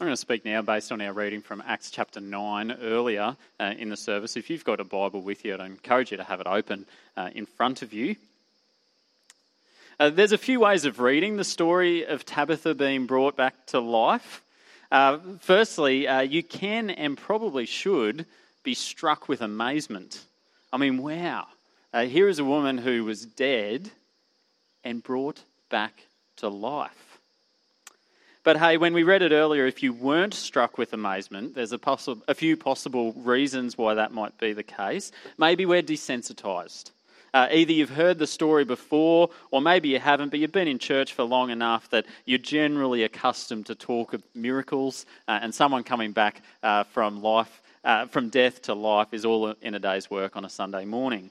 I'm going to speak now based on our reading from Acts chapter 9 earlier uh, in the service. If you've got a Bible with you, I'd encourage you to have it open uh, in front of you. Uh, there's a few ways of reading the story of Tabitha being brought back to life. Uh, firstly, uh, you can and probably should be struck with amazement. I mean, wow. Uh, here is a woman who was dead and brought back to life. But hey, when we read it earlier, if you weren't struck with amazement, there's a, possi- a few possible reasons why that might be the case. Maybe we're desensitized. Uh, either you've heard the story before, or maybe you haven't, but you've been in church for long enough that you're generally accustomed to talk of miracles, uh, and someone coming back uh, from life, uh, from death to life, is all in a day's work on a Sunday morning.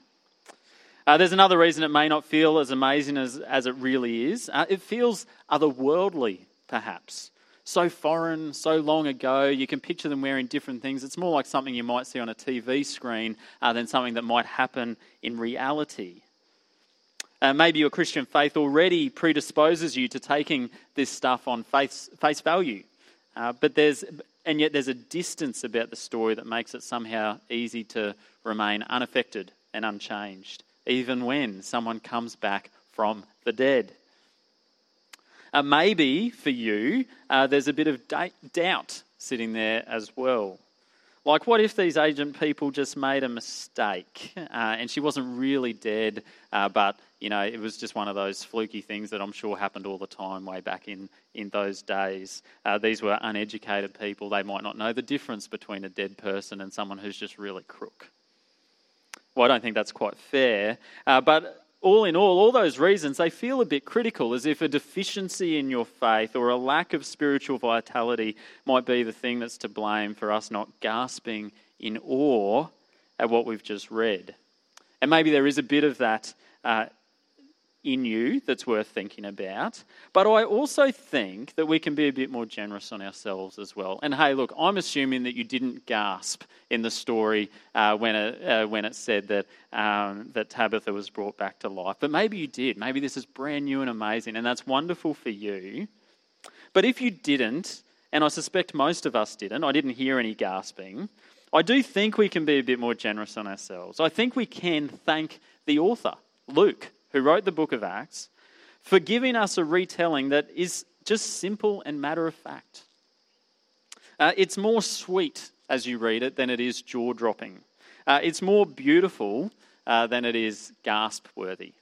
Uh, there's another reason it may not feel as amazing as, as it really is. Uh, it feels otherworldly perhaps. So foreign, so long ago, you can picture them wearing different things. It's more like something you might see on a TV screen uh, than something that might happen in reality. Uh, maybe your Christian faith already predisposes you to taking this stuff on face, face value. Uh, but there's, and yet there's a distance about the story that makes it somehow easy to remain unaffected and unchanged, even when someone comes back from the dead. Uh, maybe for you, uh, there's a bit of da- doubt sitting there as well. Like, what if these agent people just made a mistake uh, and she wasn't really dead, uh, but you know it was just one of those fluky things that I'm sure happened all the time way back in in those days. Uh, these were uneducated people; they might not know the difference between a dead person and someone who's just really crook. Well, I don't think that's quite fair, uh, but all in all, all those reasons, they feel a bit critical, as if a deficiency in your faith or a lack of spiritual vitality might be the thing that's to blame for us not gasping in awe at what we've just read. And maybe there is a bit of that uh, in you that's worth thinking about. But I also think that we can be a bit more generous on ourselves as well. And hey, look, I'm assuming that you didn't gasp in the story uh, when, it, uh, when it said that, um, that Tabitha was brought back to life. But maybe you did. Maybe this is brand new and amazing, and that's wonderful for you. But if you didn't, and I suspect most of us didn't, I didn't hear any gasping. I do think we can be a bit more generous on ourselves. I think we can thank the author, Luke who wrote the book of Acts, for giving us a retelling that is just simple and matter of fact. Uh, it's more sweet as you read it than it is jaw dropping. Uh, it's more beautiful uh, than it is gasp worthy.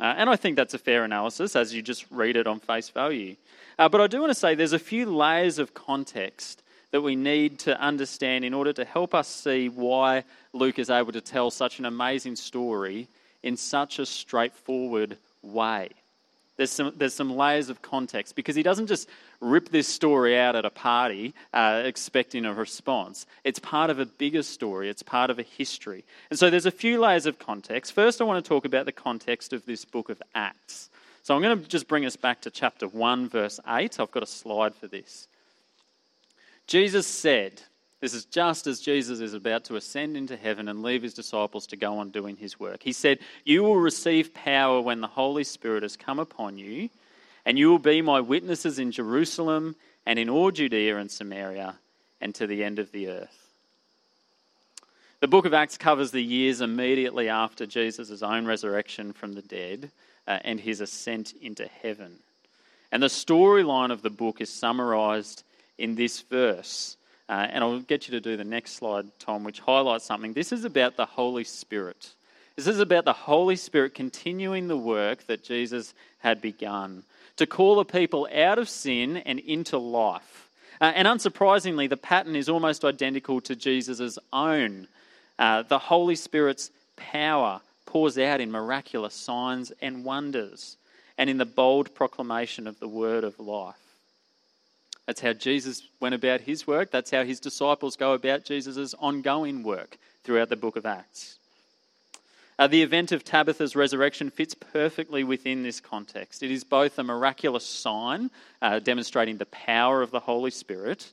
Uh, and I think that's a fair analysis as you just read it on face value. Uh, but I do want to say there's a few layers of context that we need to understand in order to help us see why Luke is able to tell such an amazing story in such a straightforward way. There's some, there's some layers of context because he doesn't just rip this story out at a party uh, expecting a response. It's part of a bigger story, it's part of a history. And so there's a few layers of context. First, I want to talk about the context of this book of Acts. So I'm going to just bring us back to chapter 1, verse 8. I've got a slide for this. Jesus said, this is just as Jesus is about to ascend into heaven and leave his disciples to go on doing his work. He said, You will receive power when the Holy Spirit has come upon you, and you will be my witnesses in Jerusalem and in all Judea and Samaria and to the end of the earth. The book of Acts covers the years immediately after Jesus' own resurrection from the dead uh, and his ascent into heaven. And the storyline of the book is summarized in this verse uh, and I'll get you to do the next slide, Tom, which highlights something. This is about the Holy Spirit. This is about the Holy Spirit continuing the work that Jesus had begun to call the people out of sin and into life. Uh, and unsurprisingly, the pattern is almost identical to Jesus' own. Uh, the Holy Spirit's power pours out in miraculous signs and wonders and in the bold proclamation of the word of life. That's how Jesus went about his work. That's how his disciples go about Jesus' ongoing work throughout the book of Acts. Uh, the event of Tabitha's resurrection fits perfectly within this context. It is both a miraculous sign uh, demonstrating the power of the Holy Spirit,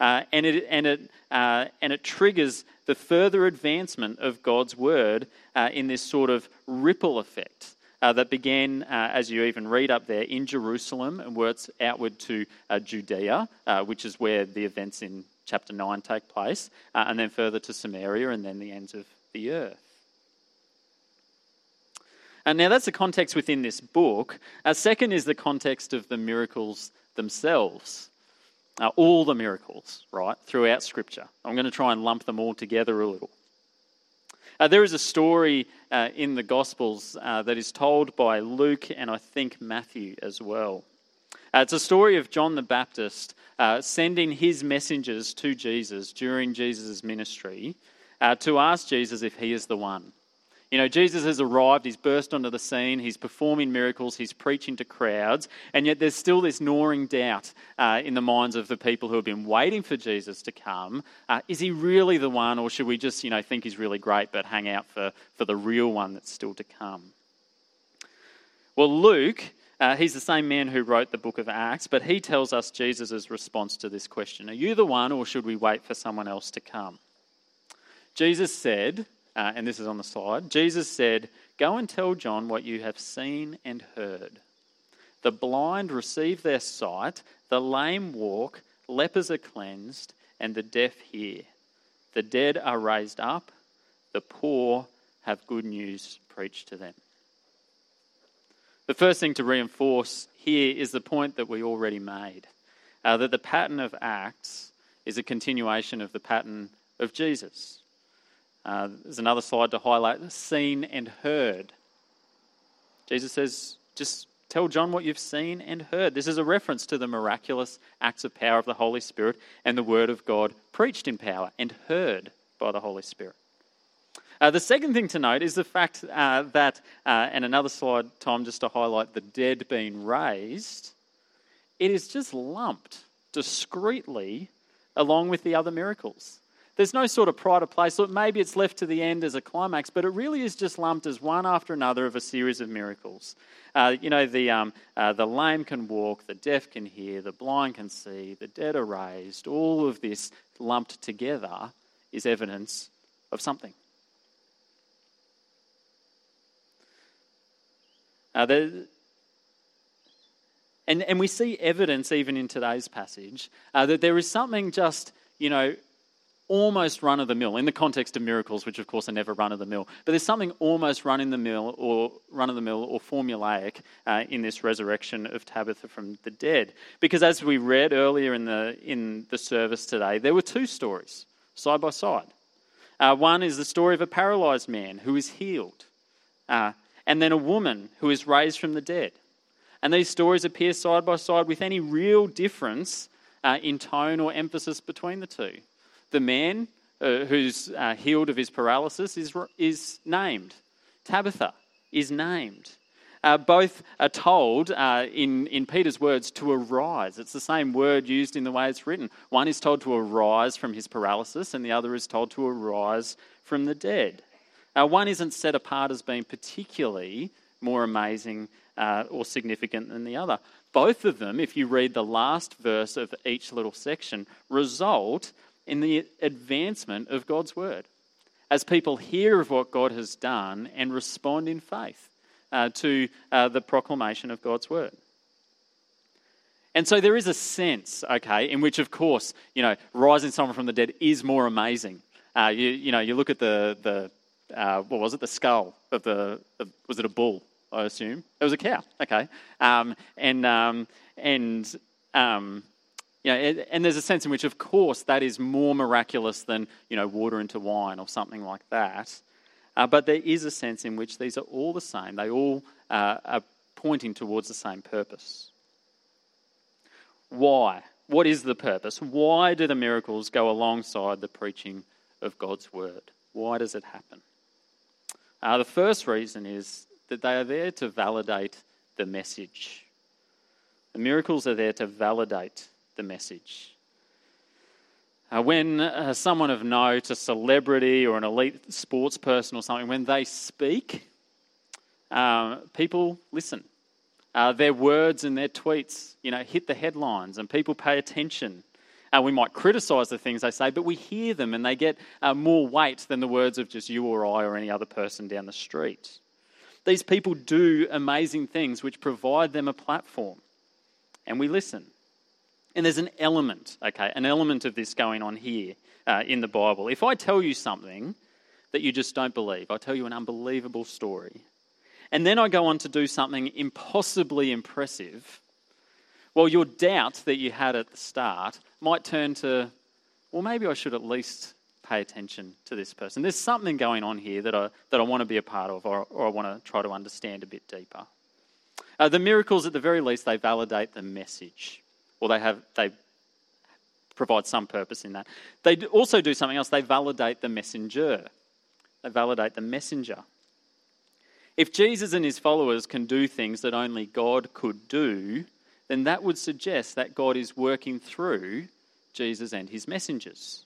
uh, and, it, and, it, uh, and it triggers the further advancement of God's word uh, in this sort of ripple effect uh, that began, uh, as you even read up there, in Jerusalem and works outward to uh, Judea, uh, which is where the events in chapter 9 take place, uh, and then further to Samaria and then the ends of the earth. And now that's the context within this book. Uh, second is the context of the miracles themselves. All the miracles, right, throughout Scripture. I'm going to try and lump them all together a little. Uh, there is a story uh, in the Gospels uh, that is told by Luke and I think Matthew as well. Uh, it's a story of John the Baptist uh, sending his messengers to Jesus during Jesus' ministry uh, to ask Jesus if he is the one. You know, Jesus has arrived, he's burst onto the scene, he's performing miracles, he's preaching to crowds, and yet there's still this gnawing doubt uh, in the minds of the people who have been waiting for Jesus to come. Uh, is he really the one, or should we just, you know, think he's really great but hang out for, for the real one that's still to come? Well, Luke, uh, he's the same man who wrote the book of Acts, but he tells us Jesus' response to this question Are you the one, or should we wait for someone else to come? Jesus said, uh, and this is on the slide. Jesus said, Go and tell John what you have seen and heard. The blind receive their sight, the lame walk, lepers are cleansed, and the deaf hear. The dead are raised up, the poor have good news preached to them. The first thing to reinforce here is the point that we already made uh, that the pattern of Acts is a continuation of the pattern of Jesus. Uh, there's another slide to highlight seen and heard. Jesus says, just tell John what you've seen and heard. This is a reference to the miraculous acts of power of the Holy Spirit and the Word of God preached in power and heard by the Holy Spirit. Uh, the second thing to note is the fact uh, that, uh, and another slide, Tom, just to highlight the dead being raised, it is just lumped discreetly along with the other miracles. There's no sort of pride of place. Look, maybe it's left to the end as a climax, but it really is just lumped as one after another of a series of miracles. Uh, you know, the, um, uh, the lame can walk, the deaf can hear, the blind can see, the dead are raised. All of this lumped together is evidence of something. Uh, the, and, and we see evidence even in today's passage uh, that there is something just, you know, almost run of the mill in the context of miracles, which of course are never run of the mill. But there's something almost run in the mill or run of the mill or formulaic uh, in this resurrection of Tabitha from the dead. Because as we read earlier in the in the service today, there were two stories side by side. Uh, one is the story of a paralyzed man who is healed, uh, and then a woman who is raised from the dead. And these stories appear side by side with any real difference uh, in tone or emphasis between the two. The man uh, who's uh, healed of his paralysis is, is named. Tabitha is named. Uh, both are told, uh, in, in Peter's words, to arise. It's the same word used in the way it's written. One is told to arise from his paralysis, and the other is told to arise from the dead. Uh, one isn't set apart as being particularly more amazing uh, or significant than the other. Both of them, if you read the last verse of each little section, result in the advancement of God's word. As people hear of what God has done and respond in faith uh, to uh, the proclamation of God's word. And so there is a sense, okay, in which, of course, you know, rising someone from the dead is more amazing. Uh, you, you know, you look at the, the uh, what was it, the skull of the, the, was it a bull, I assume? It was a cow, okay. Um, and, um, and um, you know, and there's a sense in which, of course, that is more miraculous than you know water into wine or something like that. Uh, but there is a sense in which these are all the same. They all uh, are pointing towards the same purpose. Why? What is the purpose? Why do the miracles go alongside the preaching of God's word? Why does it happen? Uh, the first reason is that they are there to validate the message. The miracles are there to validate the message. Uh, when uh, someone of note, a celebrity or an elite sports person or something, when they speak, uh, people listen. Uh, their words and their tweets, you know, hit the headlines, and people pay attention. Uh, we might criticise the things they say, but we hear them, and they get uh, more weight than the words of just you or I or any other person down the street. These people do amazing things which provide them a platform, and we listen. And there's an element, okay, an element of this going on here uh, in the Bible. If I tell you something that you just don't believe, I tell you an unbelievable story, and then I go on to do something impossibly impressive, well, your doubt that you had at the start might turn to, well, maybe I should at least pay attention to this person. There's something going on here that I, that I want to be a part of or, or I want to try to understand a bit deeper. Uh, the miracles, at the very least, they validate the message, or they have they provide some purpose in that. They also do something else. They validate the messenger. They validate the messenger. If Jesus and his followers can do things that only God could do, then that would suggest that God is working through Jesus and his messengers.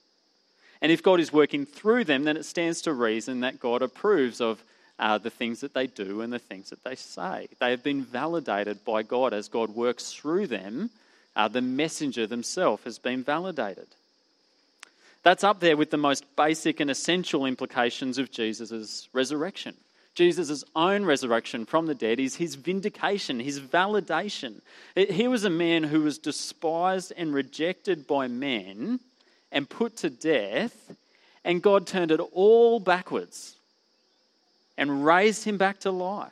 And if God is working through them, then it stands to reason that God approves of uh, the things that they do and the things that they say. They have been validated by God as God works through them. Uh, the messenger themselves has been validated. That's up there with the most basic and essential implications of Jesus' resurrection. Jesus' own resurrection from the dead is his vindication, his validation. He was a man who was despised and rejected by men and put to death, and God turned it all backwards and raised him back to life.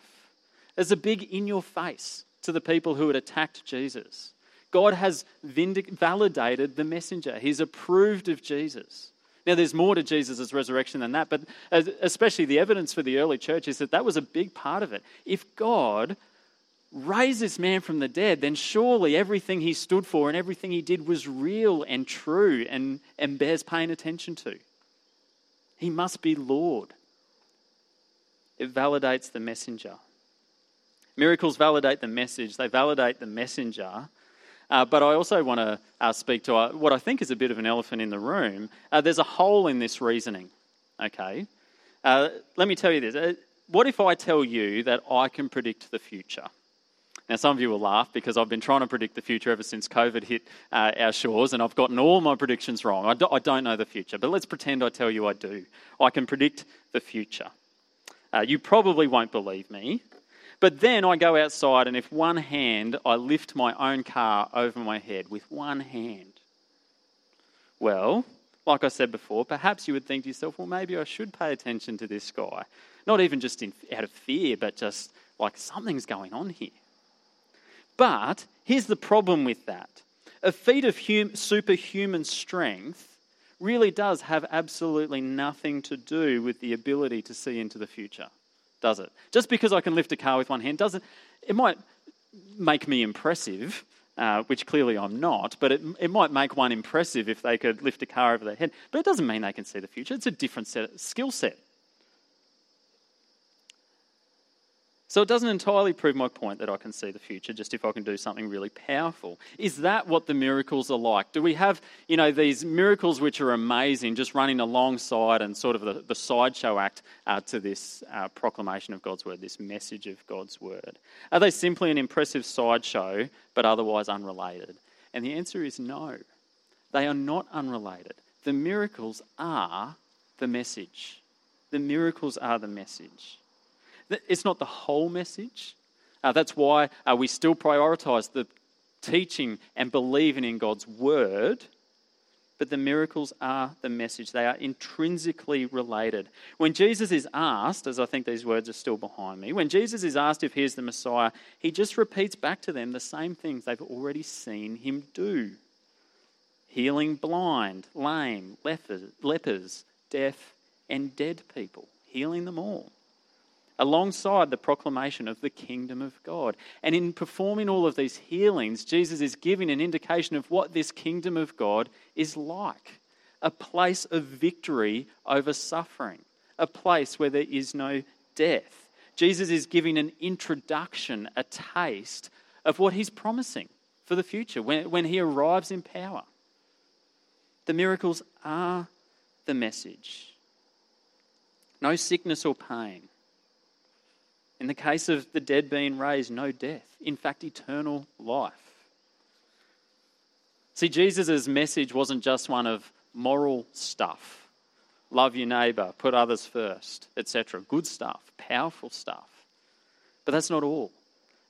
There's a big in your face to the people who had attacked Jesus. God has vindic- validated the messenger, He's approved of Jesus. Now, there's more to Jesus' resurrection than that, but especially the evidence for the early church is that that was a big part of it. If God raised this man from the dead, then surely everything he stood for and everything he did was real and true and, and bears paying attention to. He must be Lord. It validates the messenger. Miracles validate the message, they validate the messenger. Uh, but I also want to uh, speak to uh, what I think is a bit of an elephant in the room. Uh, there's a hole in this reasoning, okay? Uh, let me tell you this. Uh, what if I tell you that I can predict the future? Now, some of you will laugh because I've been trying to predict the future ever since COVID hit our shores, and I've gotten all my predictions wrong. I, do, I don't know the future, but let's pretend I tell you I do. I can predict the future. You probably won't believe me, but then I go outside, and if one hand I lift my own car over my head with one hand, well, like I said before, perhaps you would think to yourself, well, maybe I should pay attention to this guy. Not even just in, out of fear, but just like something's going on here. But here's the problem with that a feat of hum- superhuman strength really does have absolutely nothing to do with the ability to see into the future, does it? Just because I can lift a car with one hand doesn't, it might make me impressive, uh, which clearly I'm not, but it, it might make one impressive if they could lift a car over their head. But it doesn't mean they can see the future. It's a different set, skill set. So it doesn't entirely prove my point that I can see the future just if I can do something really powerful. Is that what the miracles are like? Do we have, you know, these miracles which are amazing just running alongside and sort of the, the sideshow act uh, to this uh, proclamation of God's word, this message of God's word? Are they simply an impressive sideshow but otherwise unrelated? And the answer is no. They are not unrelated. The miracles are the message. The miracles are the message. It's not the whole message. Uh, that's why uh, we still prioritize the teaching and believing in God's word. But the miracles are the message. They are intrinsically related. When Jesus is asked, as I think these words are still behind me, when Jesus is asked if he is the Messiah, he just repeats back to them the same things they've already seen him do healing blind, lame, lepers, lepers deaf, and dead people, healing them all alongside the proclamation of the kingdom of God. And in performing all of these healings, Jesus is giving an indication of what this kingdom of God is like a place of victory over suffering, a place where there is no death. Jesus is giving an introduction, a taste of what he's promising for the future when, when he arrives in power. The miracles are the message. No sickness or pain, in the case of the dead being raised, no death. In fact, eternal life. See, Jesus' message wasn't just one of moral stuff love your neighbour, put others first, etc. Good stuff, powerful stuff. But that's not all.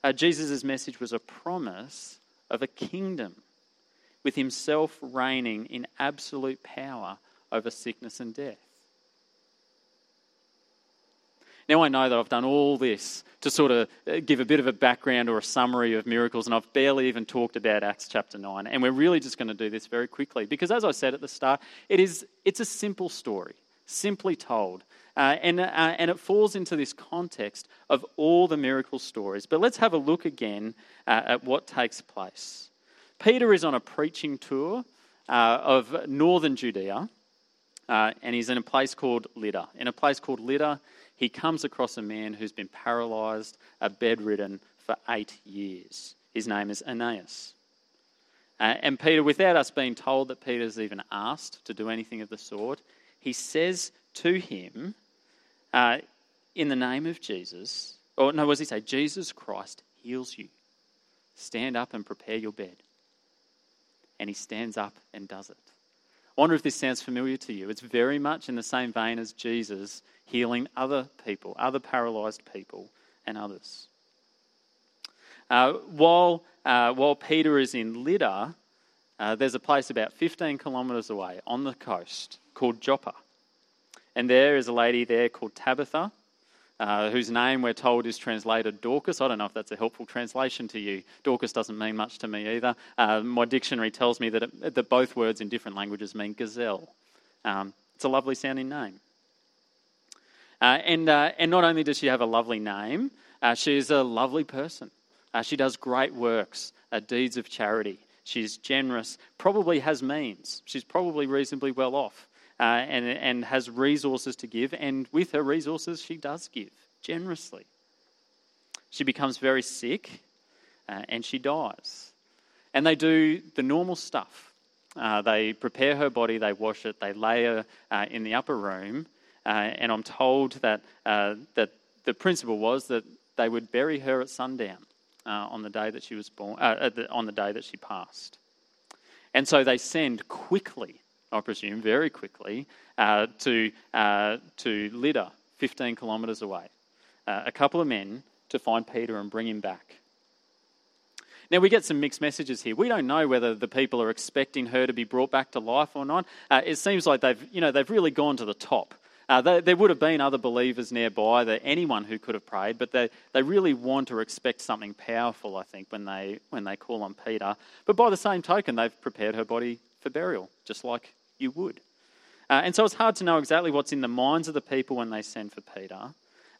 Uh, Jesus' message was a promise of a kingdom with himself reigning in absolute power over sickness and death. Now, I know that I've done all this to sort of uh, give a bit of a background or a summary of miracles, and I've barely even talked about Acts chapter 9. And we're really just going to do this very quickly because, as I said at the start, it is, it's a simple story, simply told. Uh, and, uh, and it falls into this context of all the miracle stories. But let's have a look again uh, at what takes place. Peter is on a preaching tour uh, of northern Judea, uh, and he's in a place called Lydda. In a place called Lydda, he comes across a man who's been paralyzed, a bedridden for eight years. His name is Aeneas. Uh, and Peter, without us being told that Peter's even asked to do anything of the sort, he says to him, uh, in the name of Jesus, or no, what does he say? Jesus Christ heals you. Stand up and prepare your bed. And he stands up and does it. I wonder if this sounds familiar to you. It's very much in the same vein as Jesus healing other people, other paralyzed people, and others. Uh, while, uh, while Peter is in Lydda, uh, there's a place about 15 kilometres away on the coast called Joppa. And there is a lady there called Tabitha, uh, whose name we're told is translated Dorcas. I don't know if that's a helpful translation to you. Dorcas doesn't mean much to me either. Uh, my dictionary tells me that, it, that both words in different languages mean gazelle. Um, it's a lovely sounding name. Uh, and, uh, and not only does she have a lovely name, uh, she is a lovely person. Uh, she does great works, deeds of charity. She's generous, probably has means. She's probably reasonably well off uh, and, and has resources to give, and with her resources, she does give generously. She becomes very sick uh, and she dies. And they do the normal stuff. Uh, they prepare her body, they wash it, they lay her uh, in the upper room, uh, and I'm told that, uh, that the principle was that they would bury her at sundown on the day that she was born, the, on the day that she passed. And so they send quickly I presume, very quickly uh, to, uh, to Lydda, 15 kilometres away. Uh, a couple of men to find Peter and bring him back. Now, we get some mixed messages here. We don't know whether the people are expecting her to be brought back to life or not. Uh, it seems like they've, you know, they've really gone to the top. Uh, they, there would have been other believers nearby, that anyone who could have prayed, but they, they really want or expect something powerful, I think, when they, when they call on Peter. But by the same token, they've prepared her body for burial, just like you would. Uh, and so it's hard to know exactly what's in the minds of the people when they send for Peter.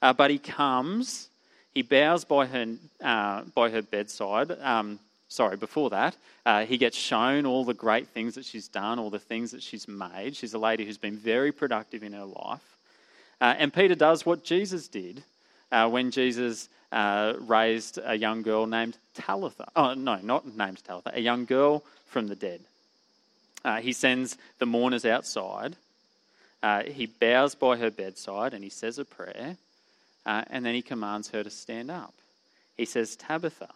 Uh, but he comes, he bows by her, uh, by her bedside. Um, sorry, before that, uh, he gets shown all the great things that she's done, all the things that she's made. She's a lady who's been very productive in her life. Uh, and Peter does what Jesus did uh, when Jesus raised a young girl named Talitha. Oh, no, not named Talitha, a young girl from the dead. Uh, he sends the mourners outside. Uh, he bows by her bedside and he says a prayer. Uh, and then he commands her to stand up. He says, Tabitha,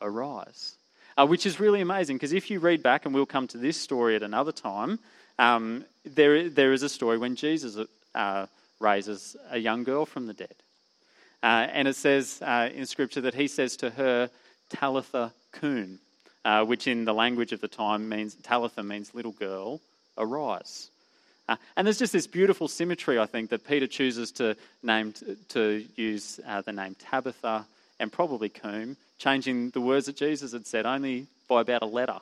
arise. Uh, which is really amazing because if you read back, and we'll come to this story at another time, um, there, there is a story when Jesus uh, raises a young girl from the dead. Uh, and it says in Scripture that he says to her, Talitha Koum, uh, which in the language of the time means, Talitha means little girl, arise. Uh, and there's just this beautiful symmetry, I think, that Peter chooses to name to use uh, the name Tabitha and probably Koum, changing the words that Jesus had said only by about a letter.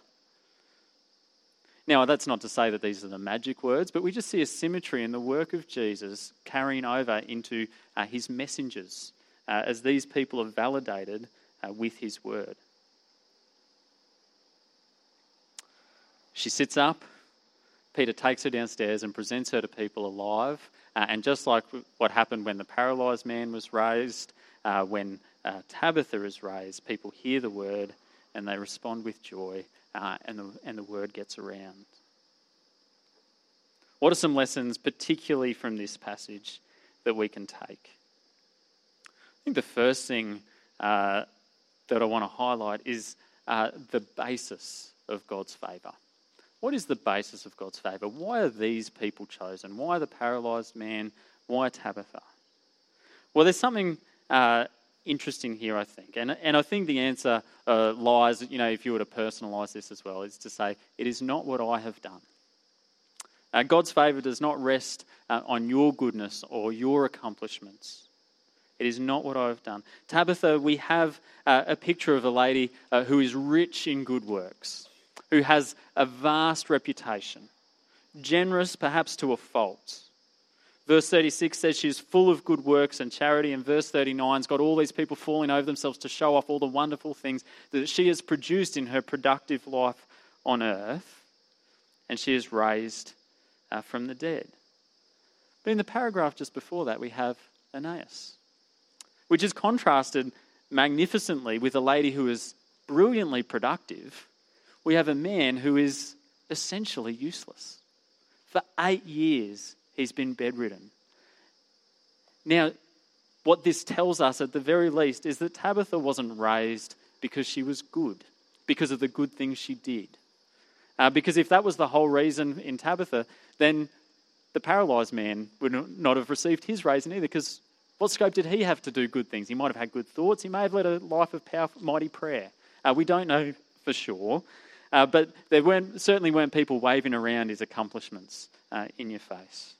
Now, that's not to say that these are the magic words, but we just see a symmetry in the work of Jesus carrying over into uh, his messengers uh, as these people are validated uh, with his word. She sits up. Peter takes her downstairs and presents her to people alive. Uh, and just like what happened when the paralyzed man was raised, uh, when uh, Tabitha is raised, people hear the word and they respond with joy, uh, and, the, and the word gets around. What are some lessons, particularly from this passage, that we can take? I think the first thing uh, that I want to highlight is uh, the basis of God's favour. What is the basis of God's favour? Why are these people chosen? Why the paralysed man? Why Tabitha? Well, there's something uh, interesting here, I think. And, and I think the answer uh, lies, you know, if you were to personalize this as well, is to say, it is not what I have done. Uh, God's favour does not rest uh, on your goodness or your accomplishments. It is not what I have done. Tabitha, we have uh, a picture of a lady uh, who is rich in good works, who has a vast reputation, generous perhaps to a fault. Verse 36 says she's full of good works and charity, and verse 39's got all these people falling over themselves to show off all the wonderful things that she has produced in her productive life on earth, and she is raised uh, from the dead. But in the paragraph just before that, we have Aeneas which is contrasted magnificently with a lady who is brilliantly productive. We have a man who is essentially useless. For eight years, he's been bedridden. Now, what this tells us at the very least is that Tabitha wasn't raised because she was good, because of the good things she did. Uh, because if that was the whole reason in Tabitha, then the paralyzed man would not have received his raising either, because what scope did he have to do good things? He might have had good thoughts. He may have led a life of powerful, mighty prayer. Uh, we don't know for sure. Uh, but there weren't, certainly weren't people waving around his accomplishments uh, in your face.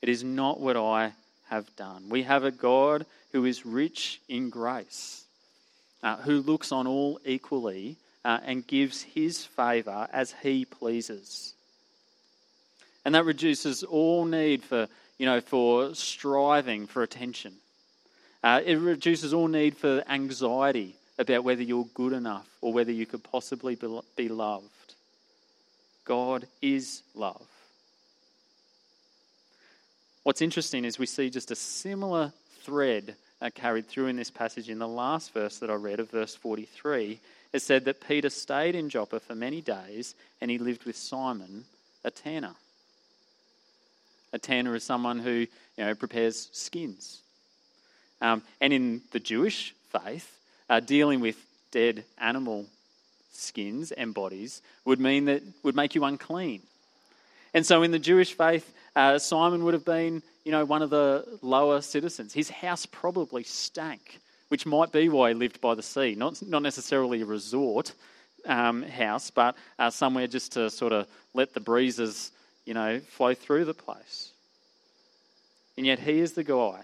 It is not what I have done. We have a God who is rich in grace, uh, who looks on all equally uh, and gives his favour as he pleases. And that reduces all need for you know, for striving for attention. Uh, it reduces all need for anxiety about whether you're good enough or whether you could possibly be loved. God is love. What's interesting is we see just a similar thread uh, carried through in this passage in the last verse that I read of verse 43. It said that Peter stayed in Joppa for many days and he lived with Simon, a tanner. A tanner is someone who you know, prepares skins. Um, and in the Jewish faith, uh, dealing with dead animal skins and bodies would mean that would make you unclean. And so in the Jewish faith, uh, Simon would have been, you know, one of the lower citizens. His house probably stank, which might be why he lived by the sea. Not, not necessarily a resort um, house, but uh, somewhere just to sort of let the breezes you know, flow through the place. And yet he is the guy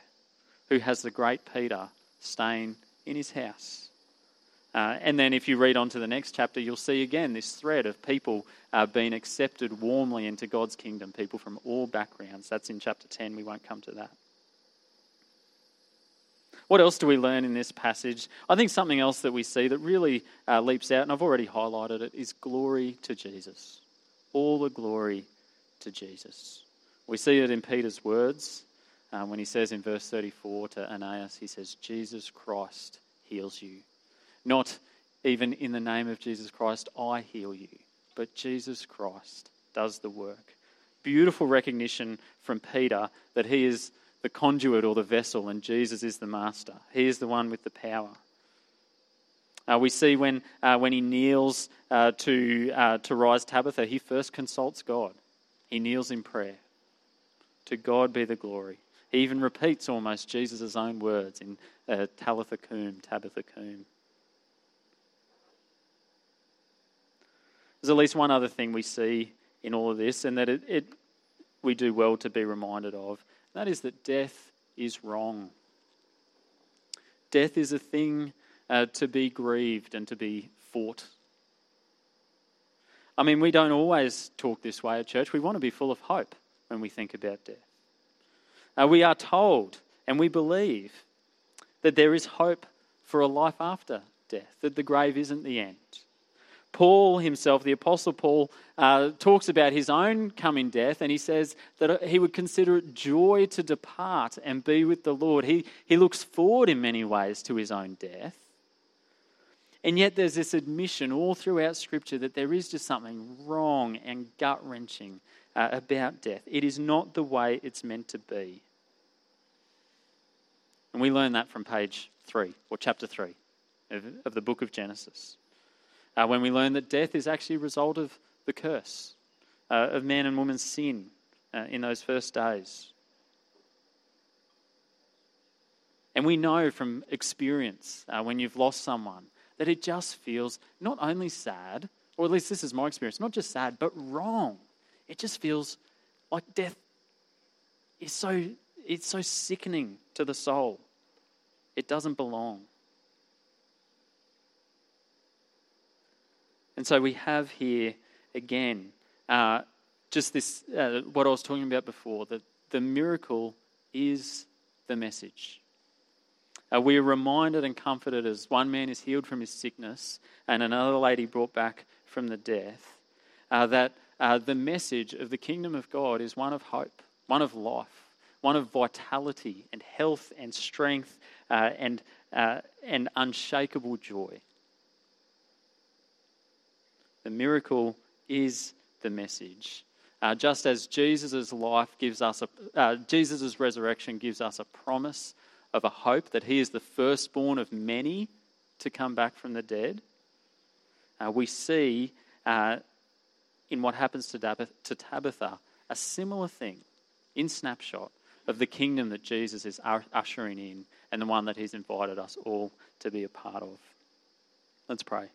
who has the great Peter staying in his house. Uh, and then if you read on to the next chapter, you'll see again this thread of people uh, being accepted warmly into God's kingdom, people from all backgrounds. That's in chapter 10. We won't come to that. What else do we learn in this passage? I think something else that we see that really uh, leaps out, and I've already highlighted it, is glory to Jesus. All the glory to Jesus. We see it in Peter's words um, when he says in verse 34 to Aeneas, he says, Jesus Christ heals you. Not even in the name of Jesus Christ, I heal you, but Jesus Christ does the work. Beautiful recognition from Peter that he is the conduit or the vessel and Jesus is the master. He is the one with the power. Uh, we see when, uh, when he kneels uh, to, uh, to rise Tabitha, he first consults God. He kneels in prayer. To God be the glory. He even repeats almost Jesus' own words in uh, Talitha Cum, Tabitha Cum. There's at least one other thing we see in all of this, and that it, it we do well to be reminded of. That is that death is wrong. Death is a thing uh, to be grieved and to be fought I mean, we don't always talk this way at church. We want to be full of hope when we think about death. Uh, we are told and we believe that there is hope for a life after death, that the grave isn't the end. Paul himself, the Apostle Paul, uh, talks about his own coming death and he says that he would consider it joy to depart and be with the Lord. He, he looks forward in many ways to his own death. And yet, there's this admission all throughout Scripture that there is just something wrong and gut wrenching uh, about death. It is not the way it's meant to be. And we learn that from page 3, or chapter 3 of, of the book of Genesis. Uh, when we learn that death is actually a result of the curse uh, of man and woman's sin uh, in those first days. And we know from experience uh, when you've lost someone that it just feels not only sad, or at least this is my experience, not just sad, but wrong. It just feels like death is so, it's so sickening to the soul. It doesn't belong. And so we have here again uh, just this, uh, what I was talking about before, that the miracle is the message. Uh, we are reminded and comforted as one man is healed from his sickness and another lady brought back from the death, uh, that uh, the message of the kingdom of God is one of hope, one of life, one of vitality and health and strength uh, and, uh, and unshakable joy. The miracle is the message. Uh, just as Jesus' life gives us a, uh, Jesus' resurrection gives us a promise of a hope that he is the firstborn of many to come back from the dead, uh, we see uh, in what happens to, to Tabitha a similar thing in snapshot of the kingdom that Jesus is ushering in and the one that he's invited us all to be a part of. Let's pray.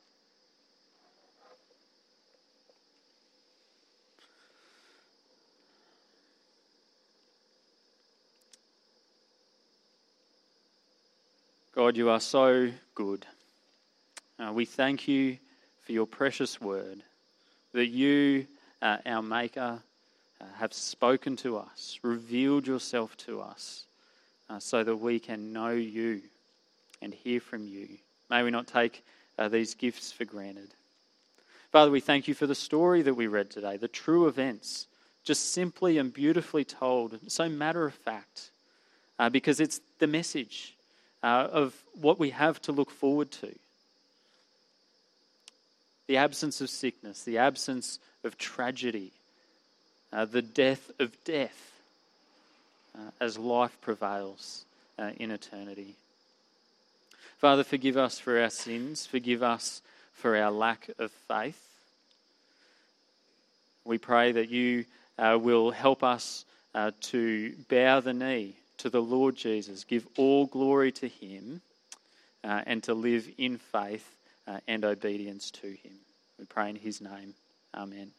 God, you are so good. Uh, we thank you for your precious word, that you, uh, our Maker, uh, have spoken to us, revealed yourself to us, uh, so that we can know you and hear from you. May we not take uh, these gifts for granted. Father, we thank you for the story that we read today, the true events, just simply and beautifully told, so matter of fact, uh, because it's the message uh, of what we have to look forward to. The absence of sickness, the absence of tragedy, uh, the death of death uh, as life prevails uh, in eternity. Father, forgive us for our sins, forgive us for our lack of faith. We pray that you uh, will help us uh, to bow the knee to the Lord Jesus, give all glory to him, uh, and to live in faith uh, and obedience to him. We pray in his name. Amen.